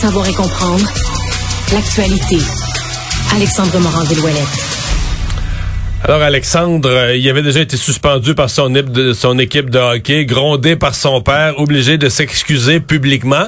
Savoir et comprendre l'actualité. Alexandre Morand-Villouellette. Alors Alexandre, euh, il avait déjà été suspendu par son, équipe de hockey, grondé par son père, obligé de s'excuser publiquement.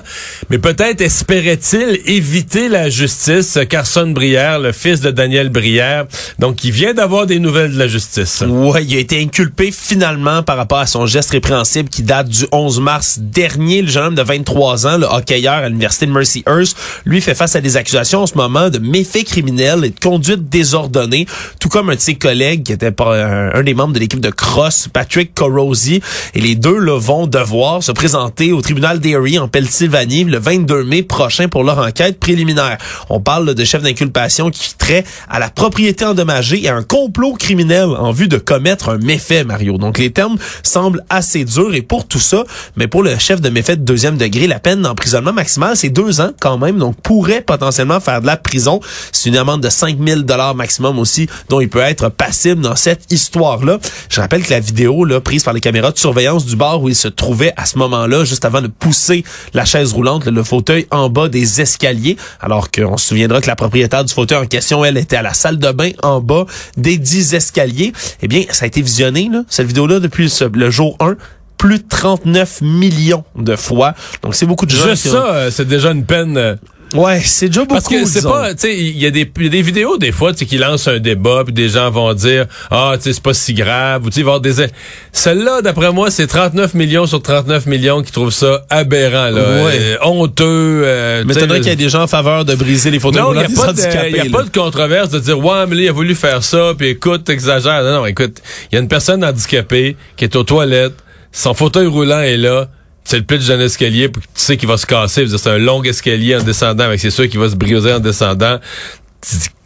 Mais peut-être espérait-il éviter la justice. Carson Brière, le fils de Daniel Brière, donc il vient d'avoir des nouvelles de la justice. Ouais, il a été inculpé finalement par rapport à son geste répréhensible qui date du 11 mars dernier. Le jeune homme de 23 ans, le hockeyeur à l'université de Mercyhurst, lui fait face à des accusations en ce moment de méfaits criminels et de conduite désordonnée, tout comme un de ses collègues qui était un, des membres de l'équipe de cross, Patrick Corosi. Et les deux là, vont devoir se présenter au tribunal d'Erie en Pennsylvanie le 22 mai prochain pour leur enquête préliminaire. On parle de chef d'inculpation qui trait à la propriété endommagée et à un complot criminel en vue de commettre un méfait, Mario. Donc les termes semblent assez durs et pour tout ça, mais pour le chef de méfait de deuxième degré, la peine d'emprisonnement maximale, c'est deux ans quand même, donc pourrait potentiellement faire de la prison. C'est une amende de 5000 dollars maximum aussi, dont il peut être dans cette histoire-là. Je rappelle que la vidéo là, prise par les caméras de surveillance du bar où il se trouvait à ce moment-là, juste avant de pousser la chaise roulante, le fauteuil en bas des escaliers, alors qu'on se souviendra que la propriétaire du fauteuil en question, elle, était à la salle de bain en bas des dix escaliers. Eh bien, ça a été visionné, là, cette vidéo-là, depuis le jour 1 plus de 39 millions de fois. Donc, c'est beaucoup de gens. Juste ça, euh, c'est déjà une peine euh, Ouais, c'est déjà beaucoup. Parce que c'est pas, tu sais, il y a des, des vidéos des fois, tu sais, qui lancent un débat, puis des gens vont dire, ah, tu sais, c'est pas si grave, ou tu voir des. Celle-là, d'après moi, c'est 39 millions sur 39 millions qui trouvent ça aberrant, là, ouais. euh, honteux. Euh, mais t'as qu'il y a des gens en faveur de briser les photos non, il n'y a, pas de controverse de dire, ouais, mais là, il a voulu faire ça, puis écoute, t'exagères. Non, non, écoute, il y a une personne handicapée qui est aux toilettes, son fauteuil roulant est là c'est le pitch d'un escalier, tu sais qu'il va se casser. C'est un long escalier en descendant, avec c'est sûr qu'il va se briser en descendant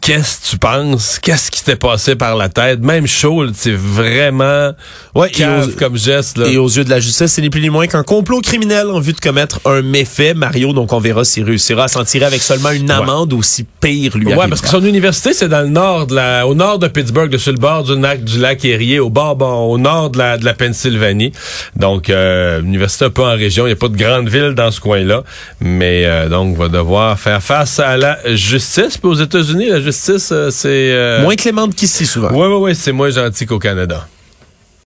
qu'est-ce que tu penses? Qu'est-ce qui t'est passé par la tête? Même chaud, c'est vraiment ouais, cave comme geste. Là. Et aux yeux de la justice, c'est ni plus ni moins qu'un complot criminel en vue de commettre un méfait. Mario, donc on verra s'il réussira à s'en tirer avec seulement une amende ou si pire lui Ouais, parce que son université, c'est dans le nord, de la, au nord de Pittsburgh, sur le bord du lac, du lac Erie, au bord, bon, au nord de la, de la Pennsylvanie. Donc, euh, université un peu en région. Il n'y a pas de grande ville dans ce coin-là. Mais euh, donc, va devoir faire face à la justice. Puis aux États-Unis, la justice euh, c'est... Euh, moins clémente qu'ici, souvent. Oui, oui, oui, c'est moins gentil qu'au Canada.